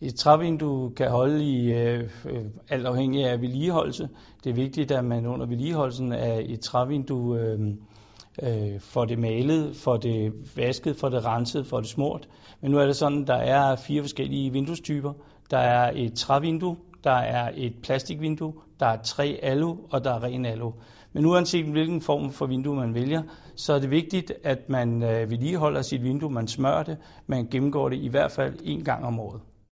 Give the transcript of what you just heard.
Et trævindue kan holde i øh, alt afhængig af vedligeholdelse. Det er vigtigt, at man under vedligeholdelsen af et trævindue øh, øh, får det malet, får det vasket, får det renset, får det smurt. Men nu er det sådan, at der er fire forskellige vinduestyper. Der er et trævindue, der er et plastikvindue, der er tre alu, og der er ren alu. Men uanset hvilken form for vindue man vælger, så er det vigtigt, at man øh, vedligeholder sit vindue, man smører det, man gennemgår det i hvert fald en gang om året.